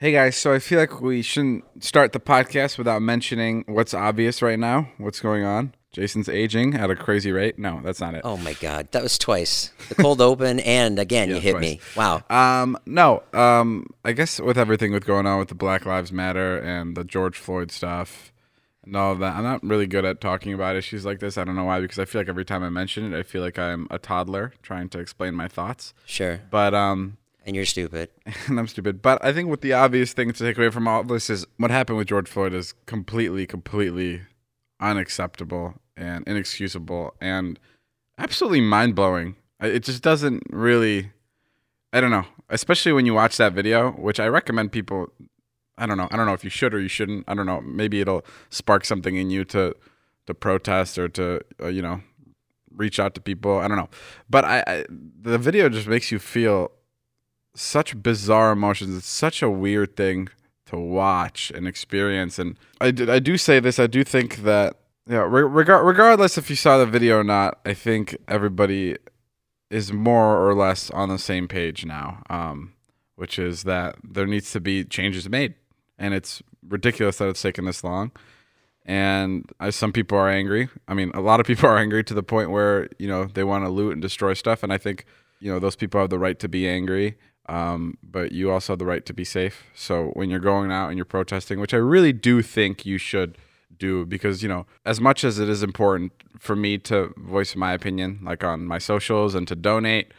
Hey guys, so I feel like we shouldn't start the podcast without mentioning what's obvious right now. What's going on? Jason's aging at a crazy rate. No, that's not it. Oh my God, that was twice. The cold open, and again, Yeah, you hit twice. me. Wow. Um, no. Um, I guess with everything with going on with the Black Lives Matter and the George Floyd stuff and all of that, I'm not really good at talking about issues like this. I don't know why, because I feel like every time I mention it, I feel like I'm a toddler trying to explain my thoughts. Sure. But um, And you're stupid. and I'm stupid. But I think what the obvious thing to take away from all this is what happened with George Floyd is completely, completely unacceptable and inexcusable and absolutely mind blowing. It just doesn't really, I don't know, especially when you watch that video, which I recommend people. I don't know. I don't know if you should or you shouldn't. I don't know. Maybe it'll spark something in you to to protest or to uh, you know reach out to people. I don't know. But I, I the video just makes you feel such bizarre emotions. It's such a weird thing to watch and experience. And I do, I do say this. I do think that yeah, re- regar- regardless if you saw the video or not, I think everybody is more or less on the same page now. Um, which is that there needs to be changes made, and it's ridiculous that it's taken this long. And I, some people are angry. I mean, a lot of people are angry to the point where you know they want to loot and destroy stuff. And I think you know those people have the right to be angry um, but you also have the right to be safe. So when you're going out and you're protesting, which I really do think you should do, because you know, as much as it is important for me to voice my opinion, like on my socials and to donate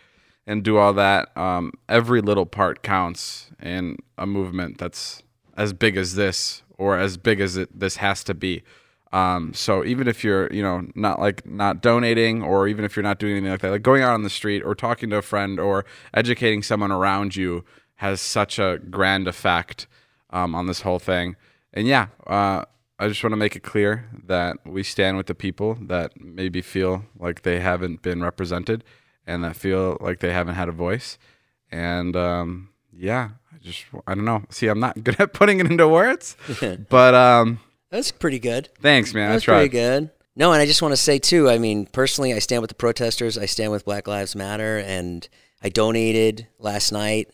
and do all that, um, every little part counts in a movement that's as big as this or as big as it this has to be. Um, so even if you're, you know, not like not donating, or even if you're not doing anything like that, like going out on the street or talking to a friend or educating someone around you has such a grand effect um, on this whole thing. And yeah, uh, I just want to make it clear that we stand with the people that maybe feel like they haven't been represented and that feel like they haven't had a voice. And um, yeah, I just I don't know. See, I'm not good at putting it into words, but um, That's pretty good. thanks, man. That's pretty good. No, and I just want to say too. I mean, personally, I stand with the protesters. I stand with Black Lives Matter, and I donated last night.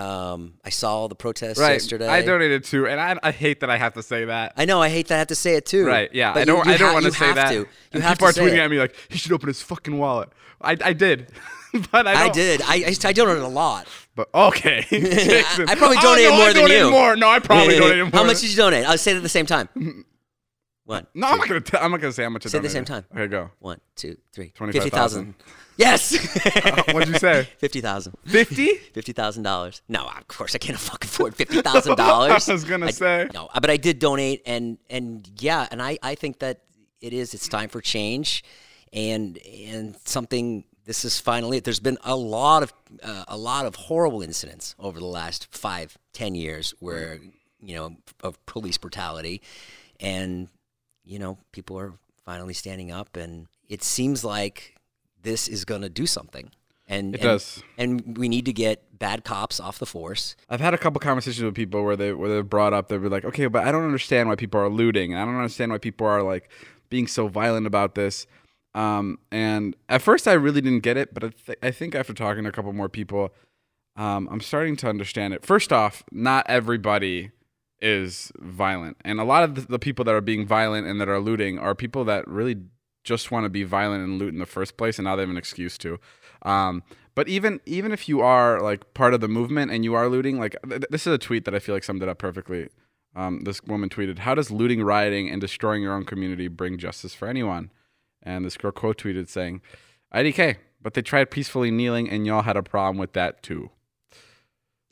Um, I saw the protests Right. yesterday. I donated too, and I, I hate that I have to say that. I know. I hate that I have to say it too. Right? Yeah. But I don't. You, you I don't ha- want to say that. To. You And have people to are tweeting it. at me like he should open his fucking wallet. I, I did, but I, I did. I, I, I donated a lot. But okay, Jason. I probably Oh, donated no, more I than you. More. No, I probably donated more. How much did you donate? I'll say it at the same time. One. No, I'm not gonna. T- I'm not gonna say how much. I Say it at the same time. Okay, go. One, two, three. 25,000. Fifty thousand. Yes. What'd you say? Fifty thousand. Fifty? Fifty thousand dollars. No, of course I can't fucking afford fifty thousand dollars. I was gonna say. no, but I did donate, and and yeah, and I I think that it is. It's time for change, and and something. This is finally. There's been a lot of uh, a lot of horrible incidents over the last five, ten years where you know of police brutality, and you know people are finally standing up, and it seems like this is going to do something. And, It and- does. and we need to get bad cops off the force. I've had a couple conversations with people where they where they brought up they'll be like, okay, but I don't understand why people are looting, I don't understand why people are like being so violent about this. Um, and at first, I really didn't get it, but I, th- I think after talking to a couple more people, um, I'm starting to understand it. First off, not everybody is violent, and a lot of the, people that are being violent and that are looting are people that really just want to be violent and loot in the first place, and now they have an excuse to. Um, but even even if you are like part of the movement and you are looting, like th- this is a tweet that I feel like summed it up perfectly. Um, this woman tweeted, "How does looting, rioting, and destroying your own community bring justice for anyone?" And this girl quote tweeted saying, "IDK, but they tried peacefully kneeling, and y'all had a problem with that too."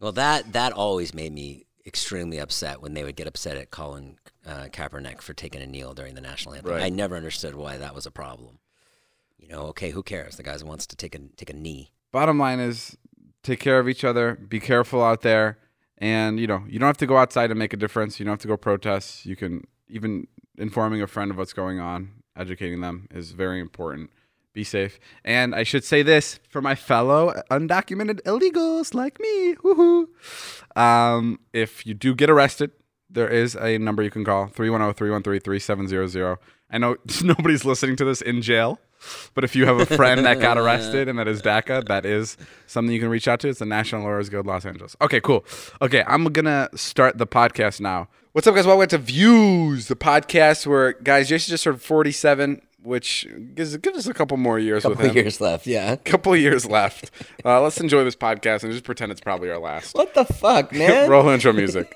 Well, that that always made me extremely upset when they would get upset at Colin uh, Kaepernick for taking a kneel during the national anthem. Right. I never understood why that was a problem. You know, okay, who cares? The guy wants to take a take a knee. Bottom line is, take care of each other. Be careful out there, and you know you don't have to go outside and make a difference. You don't have to go protest. You can even informing a friend of what's going on, educating them is very important. Be safe. And I should say this for my fellow undocumented illegals like me. Woohoo. Um, if you do get arrested, there is a number you can call 310 313 3700. I know nobody's listening to this in jail. But if you have a friend that got arrested and that is DACA, that is something you can reach out to. It's the National Lawyers Guild Los Angeles. Okay, cool. Okay, I'm gonna start the podcast now. What's up, guys? Welcome to Views, the podcast where guys, Jason just turned 47, which gives, gives us a couple more years with Couple him. years left. Yeah. Couple years left. Uh, let's enjoy this podcast and just pretend it's probably our last. What the fuck, man? Roll intro music.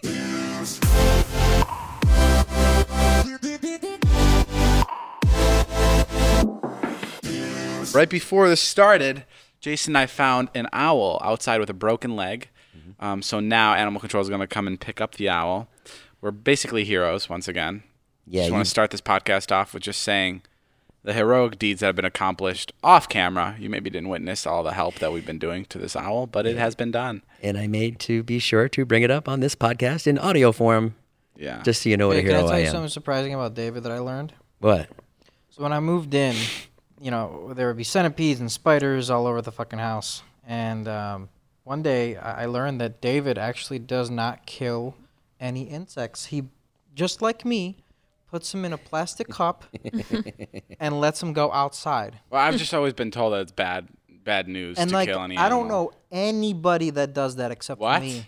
Right before this started, Jason and I found an owl outside with a broken leg. Um, so now Animal Control is going to come and pick up the owl. We're basically heroes once again. Yeah, Just want to start this podcast off with just saying the heroic deeds that have been accomplished off camera. You maybe didn't witness all the help that we've been doing to this owl, but it has been done. and I made to be sure to bring it up on this podcast in audio form, Yeah. just so you know what Hey, a can I hero tell I you am. something surprising about David that I learned? What? So when I moved in, you know, there would be centipedes and spiders all over the fucking house. And um, one day I I learned that David actually does not kill any insects. He, just like me, puts them in a plastic cup and lets them go outside. Well, I've just always been told that it's bad bad news And to like, kill any I don't animal. know anybody that does that except What? for me.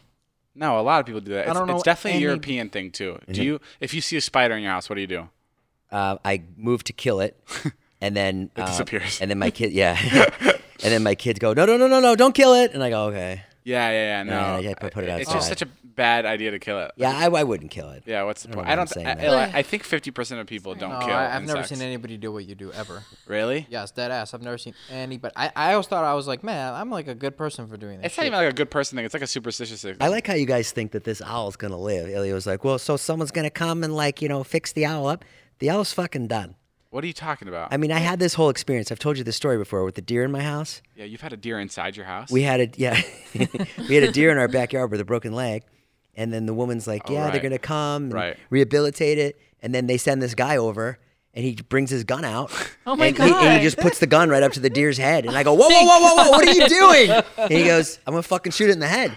No, a lot of people do that. I It's, don't know it's know definitely a European thing too. Do you if you see a spider in your house, what do you do? Uh, I moved to kill it, and then It uh, disappears. And then my kid, yeah, and then my kids go, no, no, no, no, no, don't kill it, and I go, okay. Yeah, yeah, yeah. No, I- I put it It's just such a bad idea to kill it. Yeah, I, I wouldn't kill it. Yeah, what's the point? I don't. saying I, that. I, I think fifty percent of people don't No, kill. I, I've never seen anybody do what you do ever. Really? Yes, dead ass. I've never seen anybody. I, I always thought I was like, man, I'm like a good person for doing this. It's not even like a good person thing. It's like a superstitious thing. I like how you guys think that this owl's gonna live. Ilya was like, well, so someone's gonna come and like, you know, fix the owl up. The owl's fucking done. What are you talking about? I mean, I had this whole experience. I've told you this story before with the deer in my house. yeah, you've had a deer inside your house. We had a yeah, we had a deer in our backyard with a broken leg, and then the woman's like, Oh, yeah, right. they're gonna come and Right. rehabilitate it, and then they send this guy over. And he brings his gun out. Oh my and He, and he just puts the gun right up to the deer's head. And I go, whoa, whoa, whoa, whoa, whoa, what are you doing? And he goes, I'm gonna fucking shoot it in the head.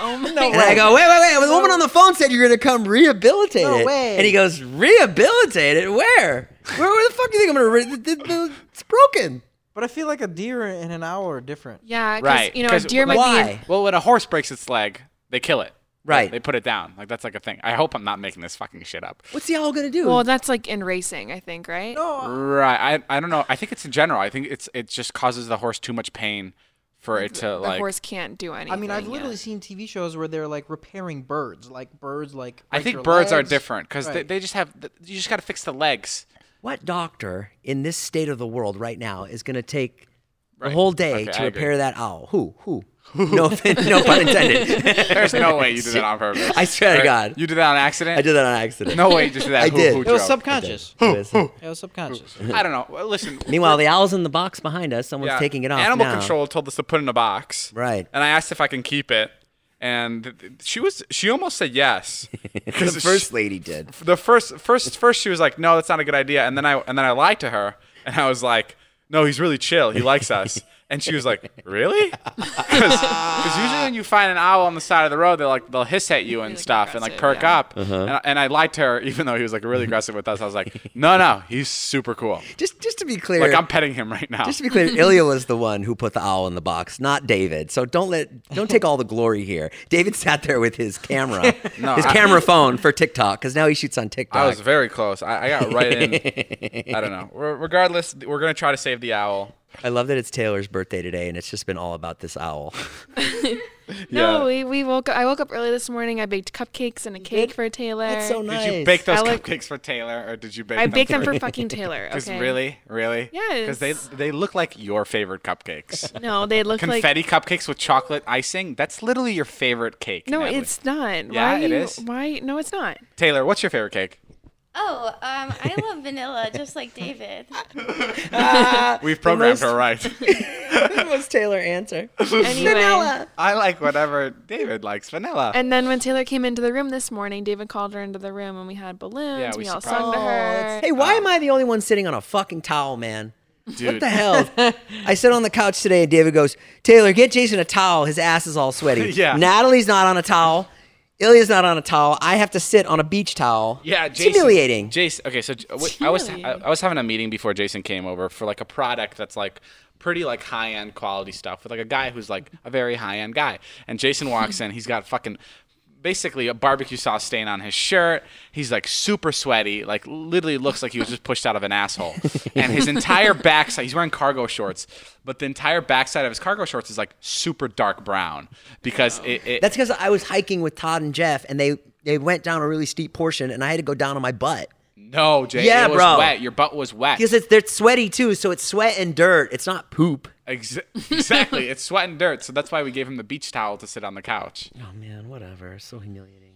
Oh my And I go, wait, wait, wait. The woman on the phone said you're gonna come rehabilitate No it. way. And he goes, rehabilitate it? Where? Where, where the fuck do you think I'm gonna? Re- the- the- the- it's broken. But I feel like a deer and an owl are different. Yeah, because Right, you know, a deer might Why? well, when a horse breaks its leg, they kill it. Right. They put it down. Like that's like a thing. I hope I'm not making this fucking shit up. What's the owl gonna do? Well, that's like in racing, I think, right? No. Right. I I don't know. I think it's in general. I think it's it just causes the horse too much pain for it to the like. horse can't do anything. I mean, I've yeah. literally seen TV shows where they're like repairing birds, like birds, like. I think their birds are different because they, Right. they just have. You just got to fix the legs. what doctor in this state of the world right now is gonna take the Right. whole day Okay, to I agree. repair that owl? Who? Who? no, no pun intended. There's no way you did that on purpose. I swear to Right? God. You did that on accident. I did that on accident. No way you just did that. I Who- did. who It It was drove? subconscious. Listen. It was subconscious. I don't know. Well, listen. Meanwhile, the owl's in the box behind us. Someone's yeah, taking it off Animal now. Control told us to put it in a box. Right. And I asked if I can keep it, and th- th- she was she almost said yes. the first she- lady did. the first first first she was like, no, that's not a good idea, and then I and then I lied to her, and I was like, no, he's really chill. He likes us. And she was like, "Really?" Because usually when you find an owl on the side of the road, they're like they'll hiss at you and like, stuff and like aggressive, perk yeah. up. Uh-huh. And, I, and I lied to her, even though he was like really aggressive with us. I was like, "No, no, he's super cool. Just, just to be clear, Like I'm petting him right now." Just to be clear, Ilya was the one who put the owl in the box, not David. So don't let don't take all the glory here. David sat there with his camera, No, his I- camera phone for TikTok because now he shoots on TikTok. I was very close. I, I got right in. I don't know. Re- Regardless, we're gonna try to save the owl. I love that it's Taylor's birthday today, and it's just been all about this owl. No, Yeah. we, we woke up. I woke up early this morning. I baked cupcakes and a cake for Taylor. That's so nice. Did you bake those I like- cupcakes for Taylor, or did you bake? I them baked them for for fucking Taylor. Because Okay. really, really, because they they look like your favorite cupcakes. No, they look like. Confetti cupcakes with chocolate icing. That's literally your favorite cake. No, Natalie. it's not. Yeah, why it you, is. Why? No, it's not. Taylor, what's your favorite cake? Oh, um, I love vanilla, just like David. We've programmed most- her right. What's Taylor answer? Anyway. Vanilla. I like whatever David likes. Vanilla. And then when Taylor came into the room this morning, David called her into the room and we had balloons. Yeah, we we, all surprised sung to her. Hey, why am I the only one sitting on a fucking towel, man? Dude, What the hell? I sit on the couch today, and David goes, "Taylor, get Jason a towel. His ass is all sweaty." Yeah. Natalie's not on a towel. Ilya's not on a towel. I have to sit on a beach towel. Yeah, It's humiliating. Jason. Okay, so wait, I was I. I was having a meeting before Jason came over for like a product that's like pretty like high end quality stuff with like a guy who's like a very high end guy. And Jason walks in, he's got fucking basically a barbecue sauce stain on his shirt. He's like super sweaty, like literally looks like he was just pushed out of an asshole. And his entire backside, he's wearing cargo shorts, but the entire backside of his cargo shorts is like super dark brown because it, it That's because I was hiking with Todd and Jeff, and they they went down a really steep portion, and I had to go down on my butt no, Jay, Yeah, it was bro. wet. Your butt was wet. because it's they're sweaty too. So it's sweat and dirt. It's not poop. Ex- exactly. it's sweat and dirt. So that's why we gave him the beach towel to sit on the couch. Oh man, whatever. So humiliating.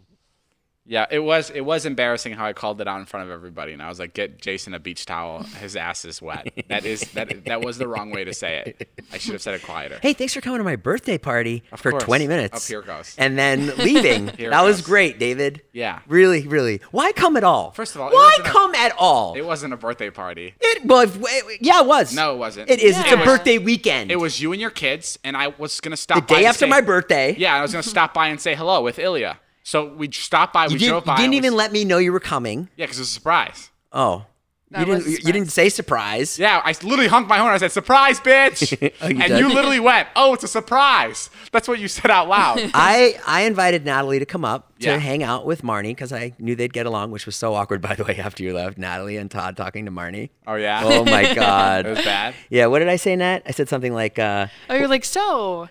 Yeah, it was it was embarrassing how I called it out in front of everybody, and I was like, "Get Jason a beach towel. His ass is wet." That is that that was the wrong way to say it. I should have said it quieter. Hey, thanks for coming to my birthday party for course. 20 minutes. Up here goes. And then leaving. That was great, David. Yeah. Really, really. Why come at all? First of all, why wasn't a- come at all? It wasn't a birthday party. It, well, it- yeah, it was. No, it wasn't. It is. It's a Yeah. birthday weekend. It was you and your kids, and I was gonna stop the by day after say- my birthday. Yeah, I was gonna stop by and say hello with Ilya. So we stopped by. You, we did, drove you by. didn't and we- even let me know you were coming. Yeah, because it was a surprise. Oh. That you didn't. You didn't say surprise. Yeah, I literally honked my horn. I said, "Surprise, bitch!" Oh, you and did? you literally went, "Oh, it's a surprise." That's what you said out loud. I I invited Natalie to come up to Yeah. hang out with Marnie because I knew they'd get along, which was so awkward, by the way. After you left, Natalie and Todd talking to Marnie. oh yeah. Oh my god. It was bad. yeah. What did I say, Nat? I said something like, uh, Oh, you're like, so,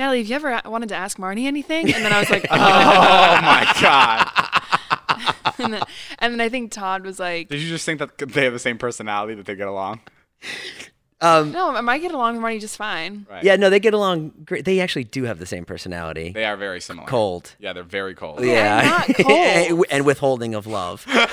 Natalie, have you ever wanted to ask Marnie anything? And then I was like, Oh my god. and, then, and then I think Todd was like, Did you just think that they have the same personality that they get along? Um, no, I might get along with Marnie just fine. Right. yeah, no, they get along great. They actually do have the same personality. They are very similar. Cold. Yeah, they're very cold. Yeah, not cold. and withholding of love. now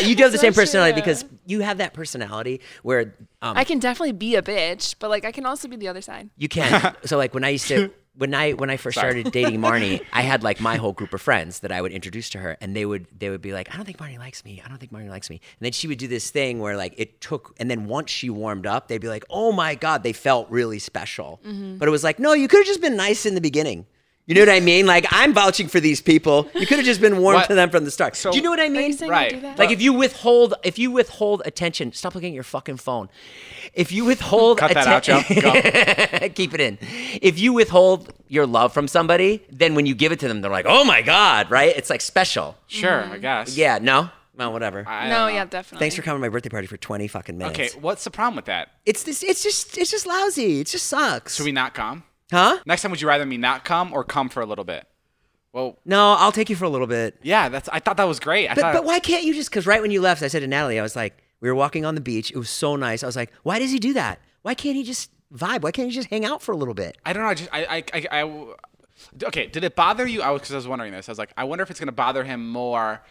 you do have the same personality true. because you have that personality where um, I can definitely be a bitch, but like I can also be the other side. You can. so like when I used to when I when I first Sorry. started dating Marnie, I had like my whole group of friends that I would introduce to her, and they would they would be like, I don't think Marnie likes me. I don't think Marnie likes me. And then she would do this thing where like it took, and then once she warmed up, they'd be like, Oh my god, they felt really special. Mm-hmm. But it was like, no, you could have just been nice in the beginning. You know what I mean? Like I'm vouching for these people. You could have just been warm What? to them from the start. So- do you know what I Are you mean? saying Right. I do that? Like if you withhold, if you withhold attention, stop looking at your fucking phone. If you withhold, Cut that out, atten- Joe. keep it in. If you withhold your love from somebody, then when you give it to them, they're like, "Oh my god!" Right? It's like special. Sure, I mm-hmm. guess. Yeah. No. Well, whatever. I no, don't know. yeah, definitely. Thanks for coming to my birthday party for twenty fucking minutes. Okay, what's the problem with that? It's this. It's just. It's just lousy. It just sucks. Should we not come? Huh? Next time, would you rather me not come or come for a little bit? Well, No, I'll take you for a little bit. yeah, that's. I thought that was great. I But, thought. but why can't you just? Because right when you left, I said to Natalie, I was like, we were walking on the beach. It was so nice. I was like, why does he do that? Why can't he just vibe? Why can't he just hang out for a little bit? I don't know. I just I I I. I okay, did it bother you? I was because I was wondering this. I was like, I wonder if it's gonna bother him more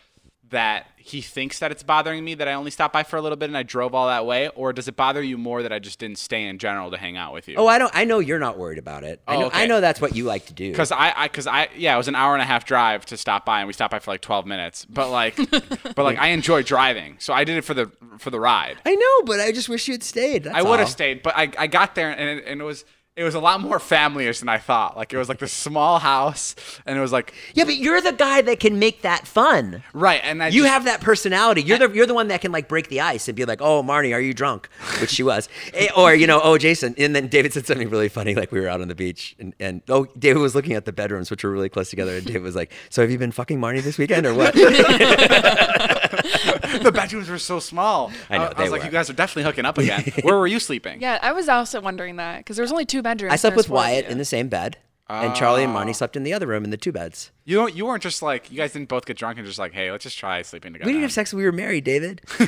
that he thinks that it's bothering me that I only stopped by for a little bit and I drove all that way, or does it bother you more that I just didn't stay in general to hang out with you? Oh, I don't. I know you're not worried about it. I Oh, know, okay. I know that's what you like to do. Because I, I, because I, yeah, it was an hour and a half drive to stop by, and we stopped by for like twelve minutes. But like, but like, I enjoy driving, so I did it for the for the ride. I know, but I just wish you had stayed. I would have stayed, but I, I got there and it, and it was it was a lot more family-ish than I thought. Like it was like this small house, and it was like Yeah, but you're the guy that can make that fun. right, and I You just- have that personality. You're the you're the one that can like break the ice and be like, "Oh, Marnie, are you drunk?" Which she was, Eh, or you know, "Oh, Jason." And then David said something really funny, like we were out on the beach, and, and oh, David was looking at the bedrooms, which were really close together, and David was like, "So have you been fucking Marnie this weekend or what?" the bedrooms were so small. I know, I, they was like, you guys are definitely hooking up again. Where were you sleeping? Yeah, I was also wondering that because there was only two bedrooms. I slept with there's four of Wyatt in the same bed, and Charlie and. Marnie slept in the other room in the two beds. You don't, you weren't just like you guys didn't both get drunk and just like, hey, let's just try sleeping together. We didn't have sex when we were married, David. so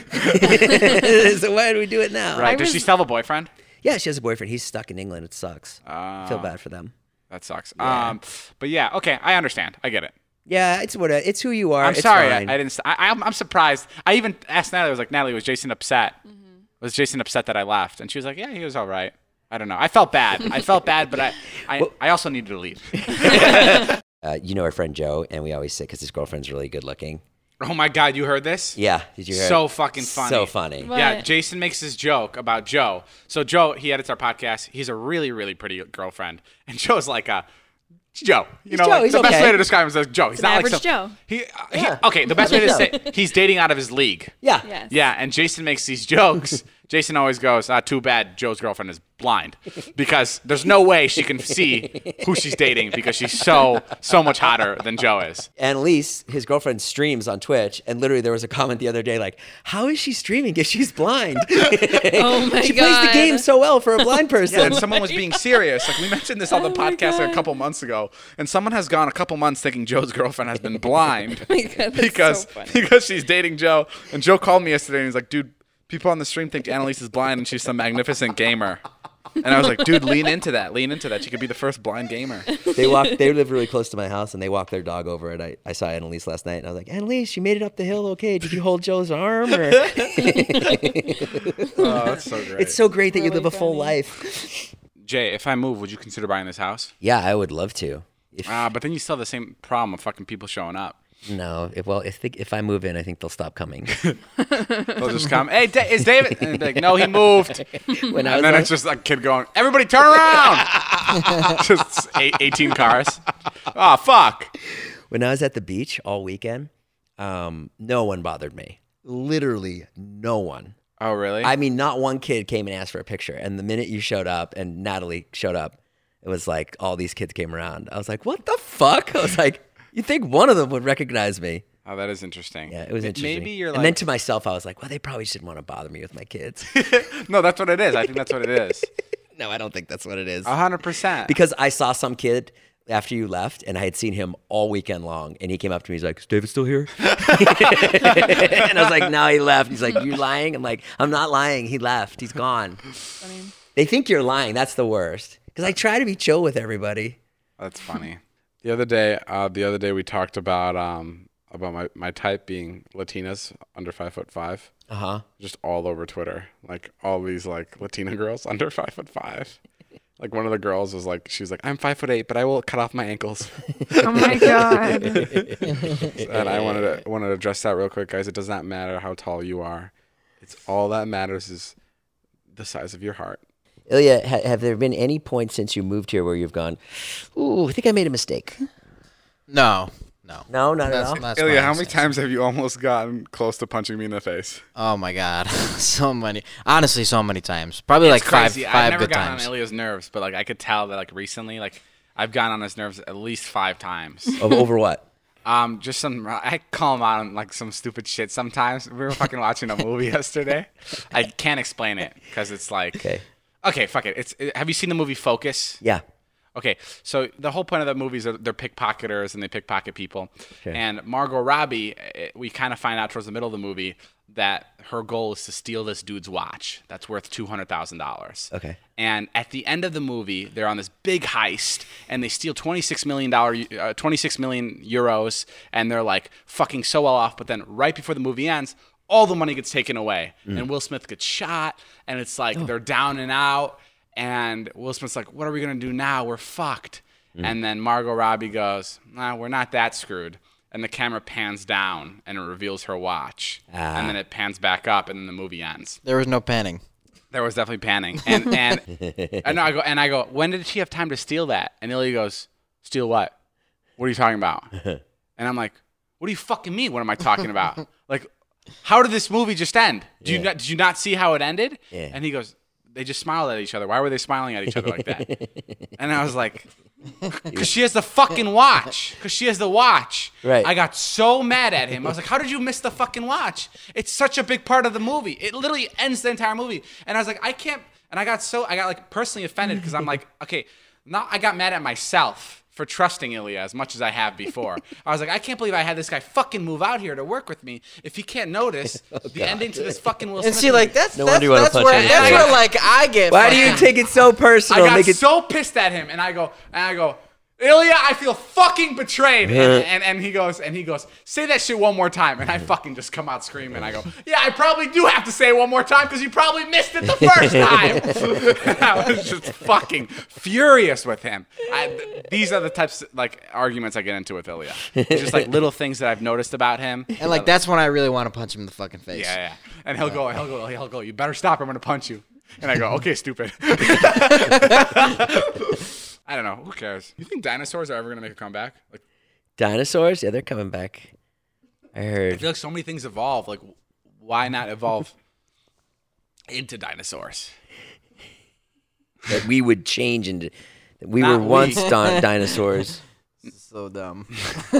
why do we do it now? Right? I Does she still have a boyfriend? Yeah, she has a boyfriend. He's stuck in England. It sucks. Ah. Feel bad for them. That sucks. Um, but yeah, okay, I understand. I get it. Yeah, it's what it's who you are. I'm It's sorry, I, fine. I didn't. I, I'm, I'm surprised. I even asked Natalie. I was like, Natalie, was Jason upset? Mm-hmm. Was Jason upset that I laughed? And she was like, Yeah, he was all right. I don't know. I felt bad. I felt bad, but I, I, I also needed to leave. uh, you know our friend Joe, and we always say because his girlfriend's really good looking. oh my God, you heard this? Yeah, did you hear? So it? fucking funny. So funny. What? Yeah, Jason makes this joke about Joe. So Joe, he edits our podcast. He's a really, really pretty girlfriend, and Joe's like a It's Joe. You He's know, Joe, like, he's the best way to describe him is like Joe. He's an not average like some, Joe. He, uh, he- Yeah, okay. The best way to say he's dating out of his league. Yeah. Yes. Yeah, and Jason makes these jokes. Jason always goes, "Ah, too bad Joe's girlfriend is blind, because there's no way she can see who she's dating because she's so so much hotter than Joe is." Annalise, his girlfriend, streams on Twitch, and literally there was a comment the other day like, "How is she streaming if she's blind? Oh my she god. plays the game so well for a blind person." Yeah, and someone was being serious. Like we mentioned this on the Oh my podcast a couple months ago, and someone has gone a couple months thinking Joe's girlfriend has been blind my God, because so because she's dating Joe. And Joe called me yesterday and he's like, "Dude, people on the stream think Annalise is blind and she's some magnificent gamer." And I was like, "Dude, lean into that. Lean into that. She could be the first blind gamer." they walk. They live really close to my house, and they walk their dog over. And I, I saw Annalise last night, and I was like, "Annalise, you made it up the hill, okay? Did you hold Joe's arm?" Or Oh, that's so great. it's so great that you Really live a full funny. life. Jay, if I move, would you consider buying this house? Yeah, I would love to. If, Ah, but then you still have the same problem of fucking people showing up. No, if, well, if they, if I move in, I think they'll stop coming. They'll just come, "Hey, Da- is David?" And be like, "No, he moved." when I was then on- it's just a kid going, "Everybody, turn around!" just eight, 18 cars. Oh fuck! when I was at the beach all weekend, um, no one bothered me. Literally, no one. Oh really? I mean, not one kid came and asked for a picture. And the minute you showed up and Natalie showed up, it was like all these kids came around. I was like, what the fuck? I was like, you think one of them would recognize me? oh, that is interesting. Yeah, it was interesting. Maybe you're like, and then to myself, I was like, well, they probably just didn't want to bother me with my kids. no, that's what it is. I think that's what it is. no, I don't think that's what it is. A hundred percent. Because I saw some kid after you left, and I had seen him all weekend long, and he came up to me. He's like, "Is David still here?" and I was like, "No, he left." He's like, "You lying?" I'm like, "I'm not lying. He left. He's gone." They think you're lying. That's the worst. Because I try to be chill with everybody. That's funny. The other day, uh, the other day we talked about um about my, my type being Latinas under five foot five. Uh huh. Just all over Twitter, like all these like Latina girls under five foot five. Like one of the girls was like, she was like, I'm five foot eight, but I will cut off my ankles. Oh my god. and I wanted to wanted to address that real quick, guys. It does not matter how tall you are. It's all that matters is the size of your heart. Ilya, ha- have there been any points since you moved here where you've gone, "Ooh, I think I made a mistake"? No, no. No, not That's, at all. that's Ilya, how many sense. times have you almost gotten close to punching me in the face? Oh my god, so many. Honestly, so many times. Probably like five, crazy. I've five never good gotten times. on Ilya's nerves, but like I could tell that like recently, like I've gotten on his nerves at least five times. Of- over what? Um, just some. I call him out on like some stupid shit sometimes. We were fucking watching a movie yesterday. I can't explain it because it's like. Okay. Okay, fuck it. It's. Have you seen the movie Focus? Yeah. Okay, so the whole point of that movie is that they're pickpocketers and they pickpocket people. Okay. And Margot Robbie, eh, we kind of find out towards the middle of the movie that her goal is to steal this dude's watch that's worth two hundred thousand dollars. Okay. And at the end of the movie, they're on this big heist, and they steal twenty six million dollar, uh, twenty six million euros, and they're like fucking so well off. But then right before the movie ends, all the money gets taken away, mm. and Will Smith gets shot, and it's like they're down and out, and Will Smith's like, "What are we gonna do now? We're fucked." Mm. And then Margot Robbie goes, "Nah, we're not that screwed." And the camera pans down, and it reveals her watch, ah. and then it pans back up, and then the movie ends. There was no panning. There was definitely panning, and and and I go and I go. When did she have time to steal that? And Ilya goes, "Steal what? What are you talking about?" And I'm like, "What do you fucking mean? What am I talking about? like, how did this movie just end? Did you not, did you not see how it ended?" Yeah. And he goes, "They just smiled at each other. Why were they smiling at each other like that?" and I was like. Because she has the fucking watch. Because she has the watch. Right. I got so mad at him. I was like, how did you miss the fucking watch? It's such a big part of the movie. It literally ends the entire movie. And I was like, I can't. And I got so, I got like personally offended because I'm like, okay, now I got mad at myself for trusting Ilya as much as I have before. I was like, I can't believe I had this guy fucking move out here to work with me if he can't notice oh, the ending to this fucking Will Smith. And see, like that's No that's, wonder you that's where him in the that's where like I get. Why do you take it so personal? I got Make it so pissed at him, and I go, and I go, Ilya, I feel fucking betrayed. And, and, and he goes, and he goes, say that shit one more time, and I fucking just come out screaming. I go, yeah, I probably do have to say it one more time because you probably missed it the first time. I was just fucking furious with him. I, th- these are the types like arguments I get into with Ilya. It's just like little things that I've noticed about him. And like that's when I really want to punch him in the fucking face. Yeah, yeah. And he'll go, he'll go, he'll go. You better stop. or I'm gonna punch you. And I go, okay, stupid. I I don't know. Who cares? You think dinosaurs are ever gonna make a comeback? Like, Dinosaurs? Yeah, they're coming back. I I heard. feel like so many things evolve. Like, why not evolve into dinosaurs? that we would change into. that We Not were we. once di- dinosaurs. So dumb.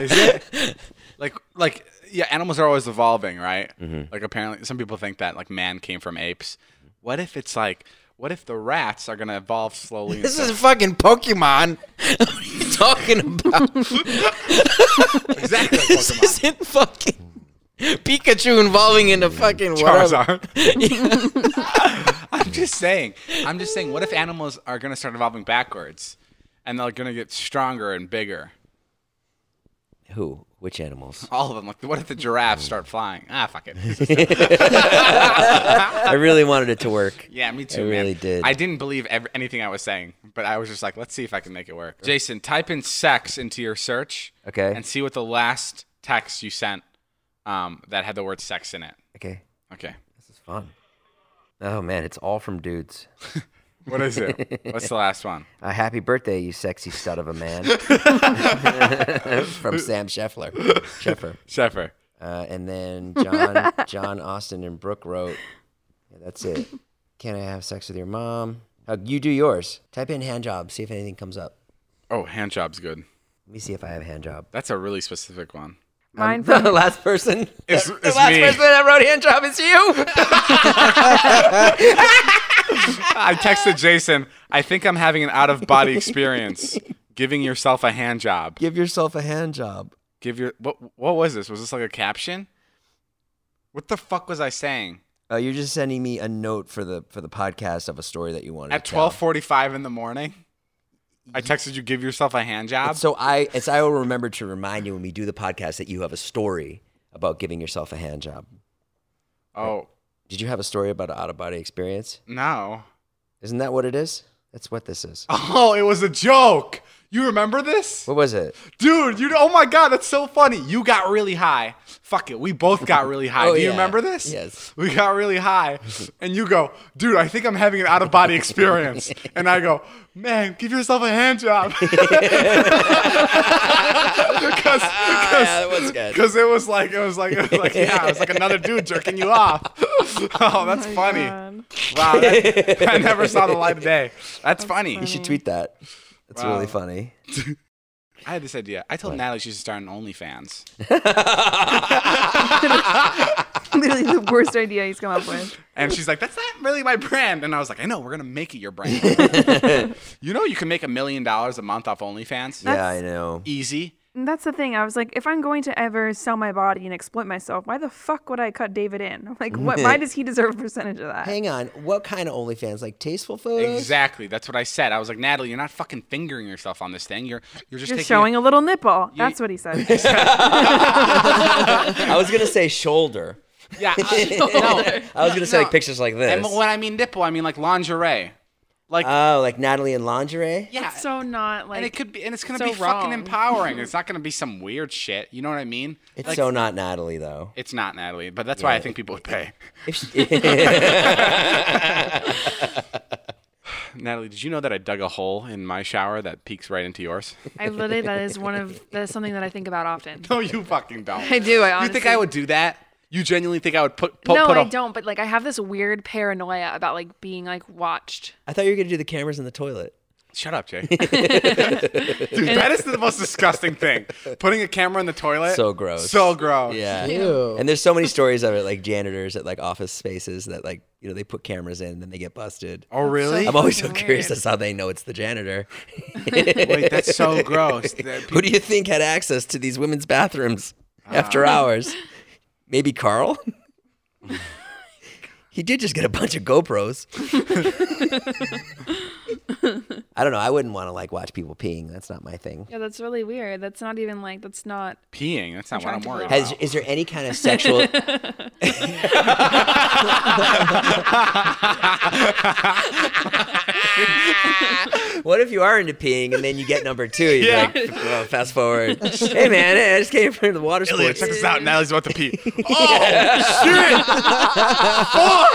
Is it? like, like, yeah, animals are always evolving, right? Mm-hmm. Like, apparently, some people think that like man came from apes. What if it's like, what if the rats are gonna evolve slowly? This instead is fucking Pokemon. what are you talking about? exactly like this Pokemon. isn't fucking Pikachu evolving into a fucking whatever. Charizard. I'm just saying. I'm just saying. What if animals are gonna start evolving backwards, and they're gonna get stronger and bigger? Who? Which animals? All of them. Like, what if the giraffes start flying? Ah, fuck it. I really wanted it to work. Yeah, me too. I man. really did. I didn't believe ev- anything I was saying, but I was just like, let's see if I can make it work. Jason, type in sex into your search. Okay. And see what the last text you sent um, that had the word sex in it. Okay, Okay. this is fun. Oh man, it's all from dudes. What is it? What's the last one? Uh, happy birthday, you sexy stud of a man. from Sam Scheffler. Scheffer. Sheffer. Uh, and then John, John Austin and Brooke wrote, yeah, "That's it. Can I have sex with your mom? Uh, you do yours. Type in hand job. See if anything comes up. Oh, hand job's good. Let me see if I have a hand job. That's a really specific one. Mine The last person. It's, the it's last me. person that wrote hand job is you. I texted Jason. I think I'm having an out of body experience. Giving yourself a hand job. Give yourself a hand job. Give your what? What was this? Was this like a caption? What the fuck was I saying? Uh, you're just sending me a note for the for the podcast of a story that you wanted At to tell. 12:45 in the morning, I texted you. Give yourself a hand job. So I, it's I will remember to remind you when we do the podcast that you have a story about giving yourself a hand job. oh Did you have a story about an out of body experience? no. Isn't that what it is? That's what this is. Oh, it was a joke. You remember this? What was it? Dude, you oh my god, that's so funny. You got really high. Fuck it. We both got really high. Oh, Do you yeah. remember this? Yes. We got really high. And you go, dude, I think I'm having an out of body experience. and I go, man, give yourself a hand job. Because yeah, that was good. because it was like it was like it was like yeah, it was like another dude jerking you off. oh, that's funny. God. Wow, that, I never saw the light of day. That's, funny. You should tweet that. That's Wow. really funny. I had this idea. I told Natalie she should start an OnlyFans. Literally the worst idea he's come up with. And she's like, that's not really my brand. And I was like, I know, we're going to make it your brand. you know, you can make a million dollars a month off OnlyFans? yeah, I know. Easy. And that's the thing. I was like, if I'm going to ever sell my body and exploit myself, why the fuck would I cut David in? Like, what, why does he deserve a percentage of that? Hang on. What kind of OnlyFans? Like tasteful photos? Exactly. That's what I said. I was like, Natalie, you're not fucking fingering yourself on this thing. You're you're just You're taking showing a little nipple. That's what he said. I was gonna say shoulder. Yeah. I, no. I was gonna say No. like pictures like And this. when I mean nipple, I mean like lingerie. Like Oh, like Natalie in lingerie. yeah. it's so not like and it could be and it's going to so be fucking empowering. It's not going to be some weird shit. You know what I mean? It's Like, so not Natalie though. it's not Natalie, but that's why I think people would pay. She- Natalie, did you know that I dug a hole in my shower that peeks right into yours? I literally that is one of that is something that I think about often. No, you fucking don't. I do. I You think I would do that? You genuinely think I would put put, no, put a I don't. But like, I have this weird paranoia about like being like watched. I thought you were gonna do the cameras in the toilet. Shut up, Jay. Dude, that is the most disgusting thing. Putting a camera in the toilet. So gross. So gross. Yeah. Ew. And there's so many stories of it, like janitors at like office spaces that like you know they put cameras in and then they get busted. Oh, really? I'm always so fucking curious weird. as to how they know it's the janitor. Wait, that's so gross. That Who do you think had access to these women's bathrooms uh. after hours? Maybe Carl. he did just get a bunch of GoPros. I don't know. I wouldn't want to like watch people peeing. That's not my thing. Yeah, that's really weird. That's not even like that's not. peeing. That's not what I'm worried grow Has, about. is there any kind of sexual? what if you are into peeing and then you get number two? You're Yeah. like, well, fast forward. hey man, hey, I just came from the water Elliot, sports. check this out. Natalie's about to pee. Oh, shit. Fuck.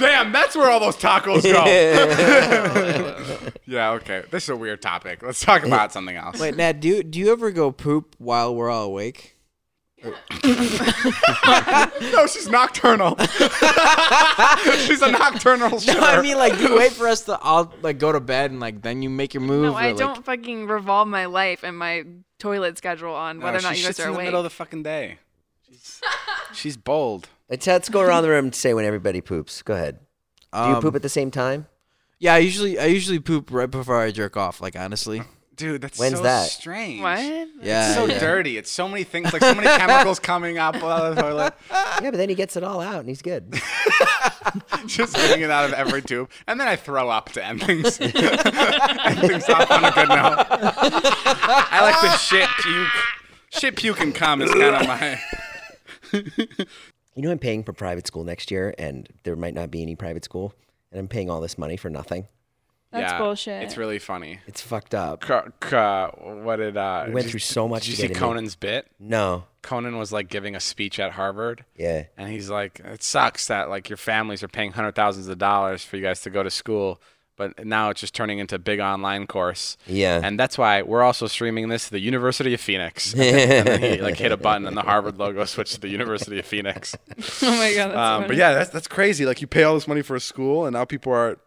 Damn, that's where all those tacos go. yeah, okay. This is a weird topic. Let's talk about something else. Wait, Nat, do do you ever go poop while we're all awake? No, she's nocturnal. she's a nocturnal No. I mean like do you wait for us to all like go to bed and like then you make your move? No, or, I like- don't fucking revolve my life and my toilet schedule on No, whether or not she you guys shits are in the middle of the fucking day. She's, she's bold. Let's, let's go around the room to say when everybody poops. Go ahead. Do you Um, poop at the same time? Yeah, I usually I usually poop right before I jerk off. Like honestly. Dude, that's When's so that? strange. what? Yeah. It's so yeah. dirty. It's so many things, like so many chemicals coming up out of the toilet. Yeah, but then he gets it all out and he's good. Just getting it out of every tube. And then I throw up to end things. end things off on a good note. I like the shit puke. Shit puke and cum is kind of my. You know, I'm paying for private school next year, and there might not be any private school, and I'm paying all this money for nothing. That's yeah, bullshit. It's really funny. It's fucked up. C- c- what did uh? We went through so much Did you to see get into- Conan's bit? No. Conan was like giving a speech at Harvard. Yeah. And he's like, it sucks that like your families are paying hundred thousands of dollars for you guys to go to school, but now it's just turning into a big online course. Yeah. And that's why we're also streaming this to the University of Phoenix. and then he like hit a button and the Harvard logo switched to the University of Phoenix. oh my god, that's Um, funny. but yeah, that's that's crazy. Like you pay all this money for a school, and now people are.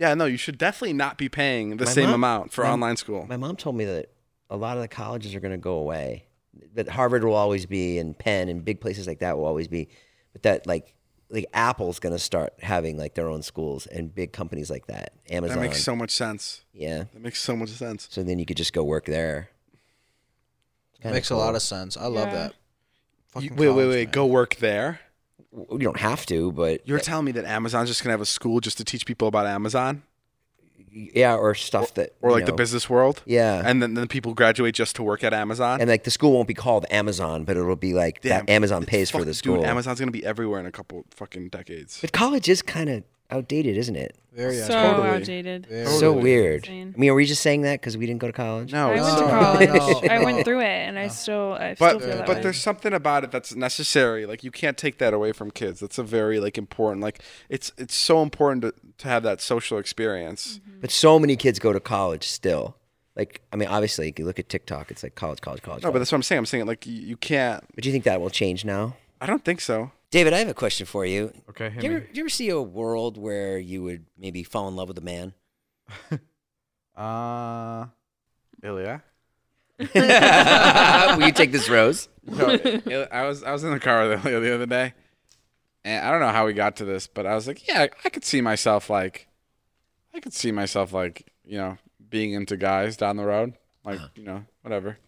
Yeah, no, you should definitely not be paying the My same mom- amount for my- online school. My mom told me that a lot of the colleges are going to go away. That Harvard will always be, and Penn, and big places like that will always be. But that like like Apple's going to start having like their own schools, and big companies like that, Amazon. That makes so much sense. yeah. That makes so much sense. So then you could just go work there. Kinda Makes a lot of sense. I love Yeah. that. You- Fucking wait, wait, college, wait. Go work there. You don't have to, but You're telling me that Amazon's just gonna have a school just to teach people about Amazon yeah, or stuff that or you like the know, business world? Yeah. And then, then people graduate just to work at Amazon. and like the school won't be called Amazon, but it'll be like Damn, that Amazon it's pays for fucking- the school. Dude, Amazon's gonna be everywhere in a couple fucking decades. But college is kind of outdated, isn't it? Very so totally. outdated. Very So Totally. weird. Insane. I mean, are we just saying that because we didn't go to college? No, I went to college. no, I went through it, and I still, I But still feel that but way. there's something about it that's necessary. Like you can't take that away from kids. That's a very like important. Like it's it's so important to, to have that social experience. Mm-hmm. But so many kids go to college still. Like, I mean, obviously, if you look at TikTok, it's like college, college, college. No, but that's what I'm saying. I'm saying like you, you can't. But do you think that will change now? I don't think so. David, I have a question for you. Okay, Do you, ever, do you ever see a world where you would maybe fall in love with a man? Uh, Ilya. Will you take this rose? No, I was I was in the car with Ilya the other day, and I don't know how we got to this, but I was like, yeah, I could see myself like, I could see myself like, you know, being into guys down the road, like you know, whatever.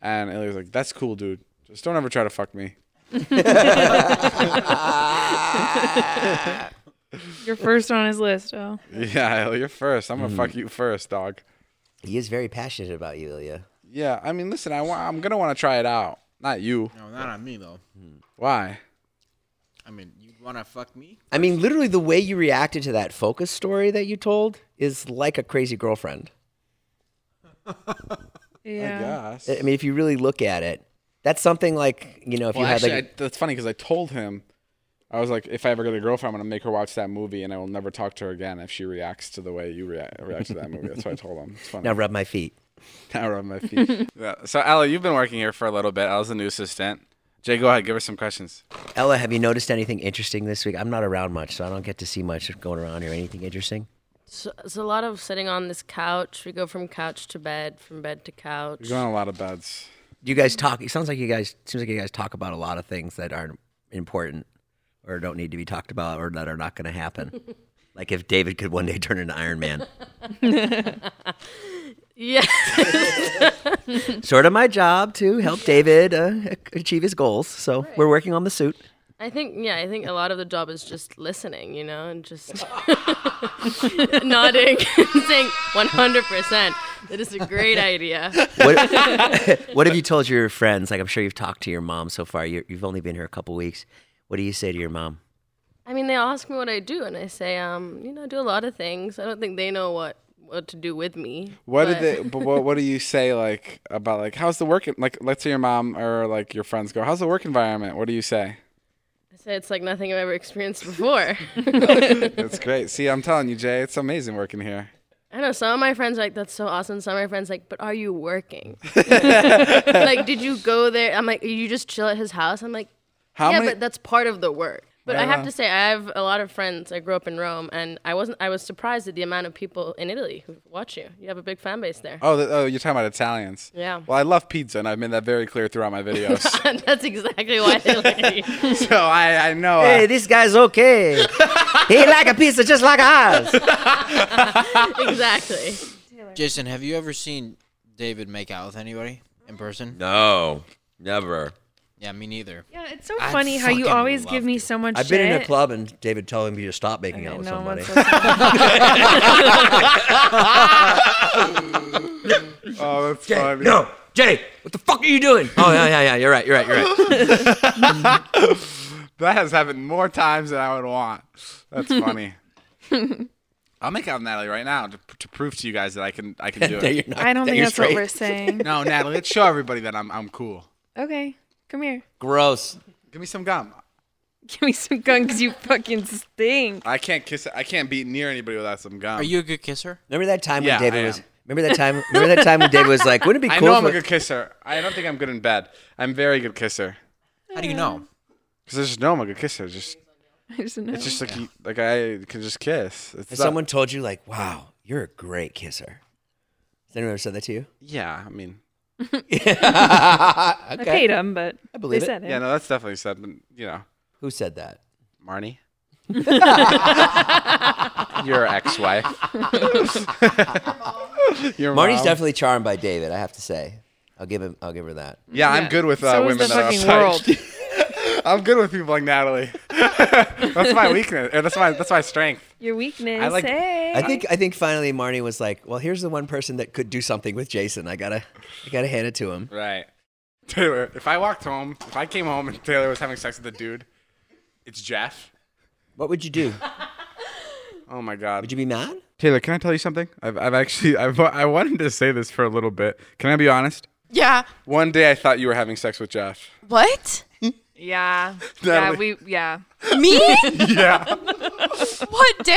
And Ilya's like, that's cool, dude. Just don't ever try to fuck me. You're first on his list. Oh, Yeah, you're first. I'm gonna mm. fuck you first, dog. He is very passionate about you, Ilya. Yeah, I mean, listen, I wa- I'm gonna want to try it out. Not you. No, not on me though. Hmm. Why? I mean, you want to fuck me? I mean, literally, the way you reacted to that focus story that you told is like a crazy girlfriend. yeah. I guess. I mean, if you really look at it, that's something like you know, if Well, you had actually, like I, that's funny because I told him, I was like, if I ever get a girlfriend, I'm gonna make her watch that movie, and I will never talk to her again if she reacts to the way you react, react to that movie. That's what I told him. It's funny. now rub my feet. Now rub my feet. yeah. So, Ella, you've been working here for a little bit. Ella's the new assistant. Jay, go ahead. Give her some questions. Ella, have you noticed anything interesting this week? I'm not around much, so I don't get to see much going around here. Anything interesting? So, it's a lot of sitting on this couch. We go from couch to bed, from bed to couch. You're going on a lot of beds. You guys talk. It sounds like you guys seems like you guys talk about a lot of things that aren't important or don't need to be talked about or that are not going to happen. like if David could one day turn into Iron Man. Yeah. sort of my job to help David uh, achieve his goals. So we're working on the suit. I think yeah, I think a lot of the job is just listening, you know, and just nodding and saying 100%. That is a great idea. What, what have you told your friends? Like I'm sure you've talked to your mom so far. you you've only been here a couple weeks. What do you say to your mom? I mean, they ask me what I do, and I say, um, you know, I do a lot of things. I don't think they know what what to do with me. What but- did they? But what, what do you say like about like how's the work? Like, let's say your mom or like your friends go, how's the work environment? What do you say? Say it's like nothing I've ever experienced before. It's great. See, I'm telling you, Jay, it's amazing working here. I know some of my friends are like that's so awesome. Some of my friends like, but are you working? like, did you go there? I'm like, you just chill at his house. I'm like, How yeah, many? but that's part of the work. But I Yeah. have to say, I have a lot of friends. I grew up in Rome, and I wasn't. I was surprised at the amount of people in Italy who watch you. You have a big fan base there. oh, the, oh, you're talking about Italians. Yeah. Well, I love pizza, and I've made that very clear throughout my videos. That's exactly why they like you. so I, I know. uh, Hey, this guy's okay. he like a pizza just like ours. exactly. Jason, have you ever seen David make out with anybody in person? No, never. Yeah, me neither. Yeah, it's so I'd funny how you fucking always love give me to. so much I've shit. been in a club and David telling me to stop making out I with know, somebody. what's so oh, that's funny. no, Jay, what the fuck are you doing? Oh yeah, yeah, yeah. You're right. You're right. You're right. That has happened more times than I would want. That's funny. I'll make out with Natalie right now to, to prove to you guys that I can I can do That it. you're not- I don't that think you're that's what straight. we're saying. No, Natalie, let's show everybody that I'm I'm cool. Okay, come here. Gross. Give me some gum. Give me some gun because you fucking stink. I can't kiss. I can't be near anybody without some gum. Are you a good kisser? Remember that time Yeah, when David I was? am. Remember that time? Remember that time when David was like, "Wouldn't it be I cool?" know I'm if a good kisser. I don't think I'm good in bed. I'm very good kisser. How do you know? Cause I just know I'm a good kisser. Just I just know. it's just like you, like I can just kiss. It's Has not- someone told you like, "Wow, you're a great kisser"? Has anyone ever said that to you? Yeah, I mean, I paid him, but I believe they it. said it. yeah, no, that's definitely said. But you know, Who said that? Marnie. Your ex-wife. Your Marnie's mom. definitely charmed by David. I have to say. I'll give him. I'll give her that. Yeah, I'm Yeah. good with uh, So is women the that are fucking uptight. I'm good with people like Natalie. that's my weakness. Or that's my that's my strength. Your weakness. I like- hey. I think. I think finally Marnie was like, "Well, here's the one person that could do something with Jason. I gotta. I gotta hand it to him." Right. Taylor, if I walked home, if I came home and Taylor was having sex with a dude, it's Jeff. What would you do? Oh my God. Would you be mad? Taylor, can I tell you something? I've, I've actually I've, I wanted to say this for a little bit. Can I be honest? Yeah. One day I thought you were having sex with Jeff. What? Yeah. Yeah. We. Yeah. Me? yeah. what day?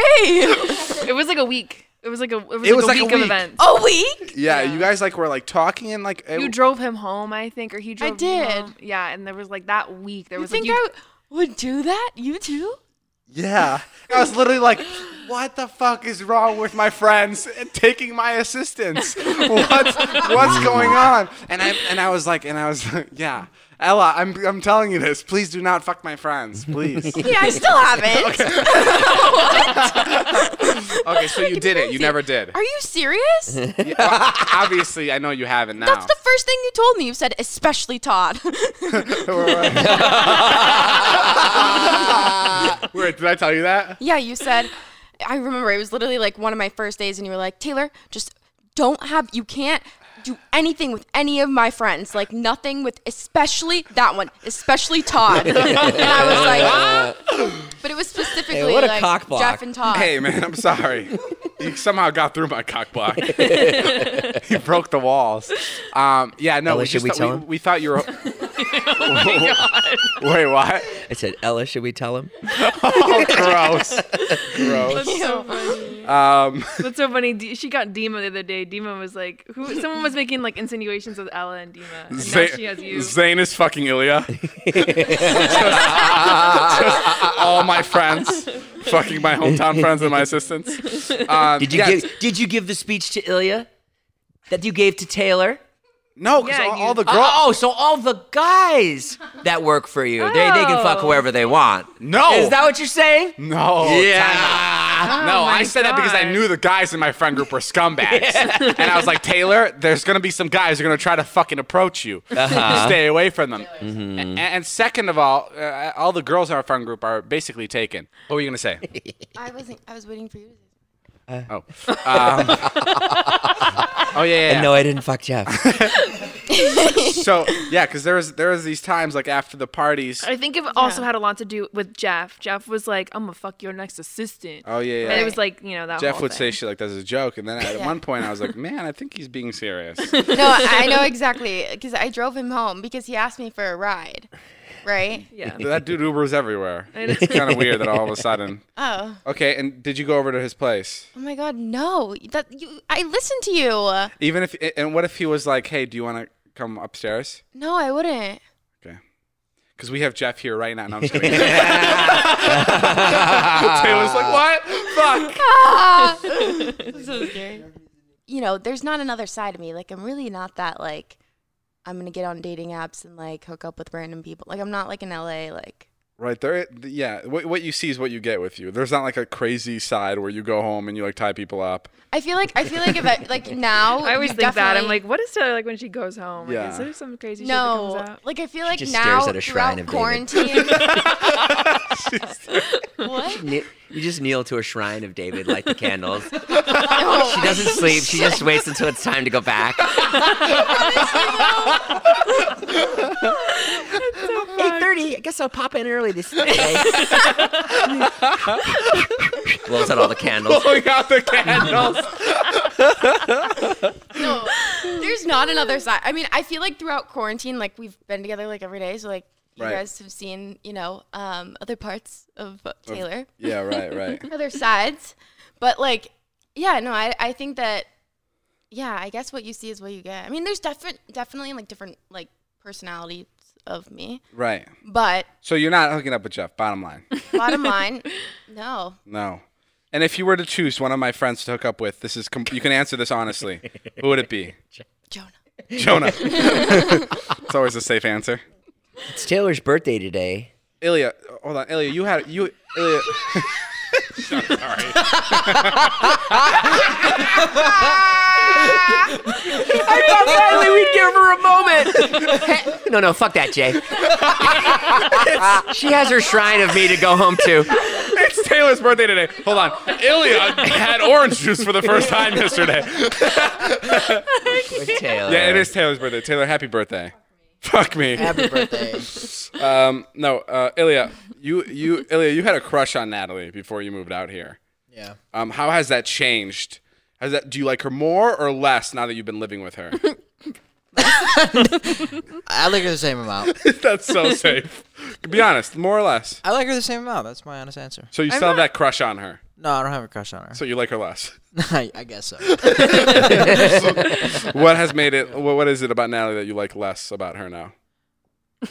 It was like a week. It was like a. It was, It like, was a like a week of week. events. A week? Yeah, Yeah. you guys like were like talking and like it- You drove him home, I think, or he drove. you did. home. Yeah, and there was like that week. There You was think like you, I would do that? You too? Yeah. I was literally like, what the fuck is wrong with my friends taking my assistance? What's what's going on? And I and I was like, and I was like, yeah. Ella, I'm I'm telling you this. Please do not fuck my friends. Please. Yeah, I still haven't. okay, so you did it. You never did. Are you serious? Yeah, well, obviously, I know you haven't now. That's the first thing you told me. You said, especially Todd. Wait, did I tell you that? yeah, you said, I remember it was literally like one of my first days, and you were like, Taylor, just don't have, you can't do anything with any of my friends. Like, nothing with, especially that one, especially Todd. and I was like, but it was specifically what a like cock block. Jeff and Todd. Hey, man, I'm sorry. He somehow got through my cock block. he broke the walls. Um, yeah, no, Ella, we should just we thought- tell we, him? we thought you were. Wait, what? I said, Ella, should we tell him? Oh, gross. gross. That's so funny. Um, That's so funny. D- She got Dima the other day. Dima was like, "Who?" Someone was making like insinuations with Ella and Dima, and now Zane, she has you. Zane is fucking Ilya. all my friends, fucking my hometown friends and my assistants. Um, Did you yeah, give? Did you give the speech to Ilya that you gave to Taylor? No, because Yeah, all, all the Oh, girls. oh, so all the guys that work for you, they, they can fuck Oh. whoever they want. No. Is that what you're saying? No. Yeah. time out. no, Oh I said that because I knew the guys in my friend group were scumbags. and I was like, Taylor, there's going to be some guys who are going to try to fucking approach you. Uh-huh. Stay away from them. Mm-hmm. A- And, second of all, uh, all the girls in our friend group are basically taken. What were you going to say? I wasn't, I was waiting for you to say Oh. Um, oh, yeah, yeah. And yeah. no, I didn't fuck Jeff. so, yeah, because there was, there was these times, like, after the parties. I think it also had a lot to do with Jeff. Jeff was like, "I'm gonna fuck your next assistant," Oh, yeah, yeah. and it was like, you know, that Jeff whole would say thing. shit like that as a joke. And then at Yeah. one point, I was like, man, I think he's being serious. No, I know exactly because I drove him home because he asked me for a ride. Right? Yeah. That dude Ubers everywhere. I. It's kind of weird that all of a sudden. Oh. Okay, and did you go over to his place? Oh my God, no! That you, I listened to you. Even if, and what if he was like, "Hey, do you want to come upstairs?" No, I wouldn't. Okay. Because we have Jeff here right now. No, I'm just kidding. Taylor's like, what? Fuck. Ah! so scary. You know, there's not another side of me. Like, I'm really not that like. I'm gonna get on dating apps and like hook up with random people. Like, I'm not like in LA. Like, Right there, yeah. What, what you see is what you get with you. There's not like a crazy side where you go home and you like tie people up. I feel like I feel like if I like now. I always think that. I'm like, what is Taylor like when she goes home? Like, Yeah. is there some crazy no, shit that comes out? like I feel like just now stares at a shrine throughout of quarantine. what? Kne- You just kneel to a shrine of David, light the candles. No. She doesn't sleep. She just waits until it's time to go back. Eight thirty. I guess I'll pop in early this day. Blows out all the candles. Blowing out the candles. no, there's not another side. I mean, I feel like throughout quarantine, like we've been together like every day, so like you Right. guys have seen, you know, um, other parts of Taylor, yeah, right, right. other sides. But like, yeah, no, I I think that, yeah, I guess what you see is what you get. I mean, there's different, definitely like different like personalities of me, Right. but So you're not hooking up with Jeff, bottom line. bottom line, no. No. And if you were to choose one of my friends to hook up with, this is com- you can answer this honestly. Who would it be? Jonah. Jonah. it's always a safe answer. It's Taylor's birthday today. Ilya, hold on, Ilya, you had you Ilya. I thought finally we'd give her a moment. no, no, fuck that, Jay. she has her shrine of me to go home to. it's Taylor's birthday today. Hold on, Ilya had orange juice for the first time yesterday. With Taylor. Yeah, it is Taylor's birthday. Taylor, happy birthday. Fuck me. Happy birthday. Um, no, uh, Ilya, you you Ilya, you had a crush on Natalie before you moved out here. Yeah. Um, how has that changed? Has that do you like her more or less now that you've been living with her? I like her the same amount. That's so safe. Be honest, more or less. I like her the same amount. That's my honest answer. So you still have that crush on her. No, I don't have a crush on her. So you like her less. I, I guess so. what has made it? What, what is it about Natalie that you like less about her now?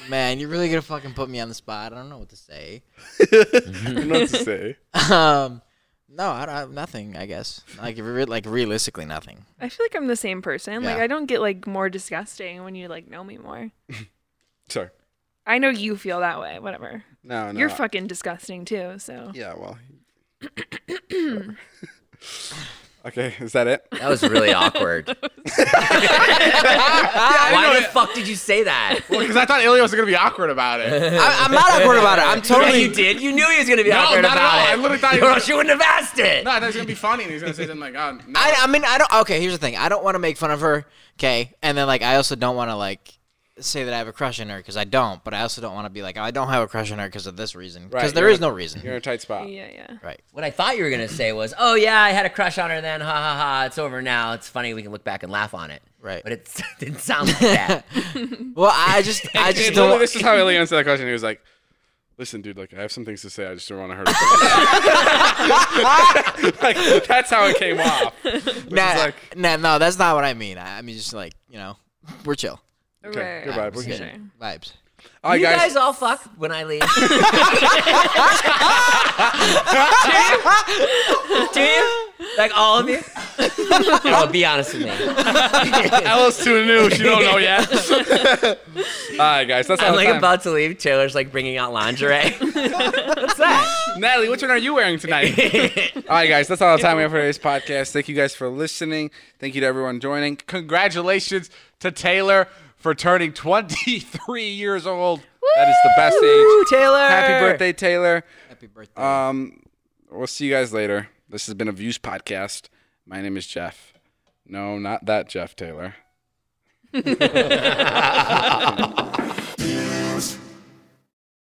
Man, you're really gonna fucking put me on the spot. I don't know what to say. I don't know what to say. Um, no, I don't have nothing. I guess like re- like realistically nothing. I feel like I'm the same person. Like Yeah. I don't get like more disgusting when you like know me more. Sorry. I know you feel that way. Whatever. No, no. You're fucking disgusting too. So Yeah, well. okay, is that it? That was really awkward. know Why the it. fuck did you say that? Well, because I thought Ilya was gonna be awkward about it. I, I'm not awkward about it. I'm Yeah, totally. you did. You knew he was gonna be No, awkward not at about all. it. I literally thought he or was- else you wouldn't have asked it. No, I thought he was gonna be funny, and he's gonna say something like, "Oh, no." I, I mean, I don't. Okay, here's the thing. I don't want to make fun of her. Okay, and then like I also don't want to like say that I have a crush on her because I don't. But I also don't want to be like, oh, I don't have a crush on her because of this reason. Because Right, there you're is no reason. You're in a tight spot. yeah, yeah. Right. What I thought you were gonna say was, "Oh yeah, I had a crush on her then. Ha ha ha. It's over now. It's funny. We can look back and laugh on it." Right. But it didn't sound like that. Well, I just, I And just literally, don't. This is how Ilya answered that question. He was like, "Listen, dude. Like, I have some things to say. I just don't want to hurt." it." like, that's how it came off. Which Nah, like, nah, no, that's not what I mean. I, I mean just like you know, we're chill. Okay, Right. good vibes. We're For good. sure. Vibes. All right, you guys. guys. all fuck when I leave. Do you? Like all of you? oh, be honest with me. Ella's too new. She don't know yet. all right, guys. That's all I'm the like time. about to leave. Taylor's like bringing out lingerie. What's that? Natalie, which one are you wearing tonight? all right, guys. That's all the time we have for today's podcast. Thank you guys for listening. Thank you to everyone joining. Congratulations to Taylor for turning 23 years old. That is the best age. Taylor. Happy birthday, Taylor. Happy birthday. Um, we'll see you guys later. This has been a Views podcast. My name is Jeff. No, not that Jeff Taylor. Views.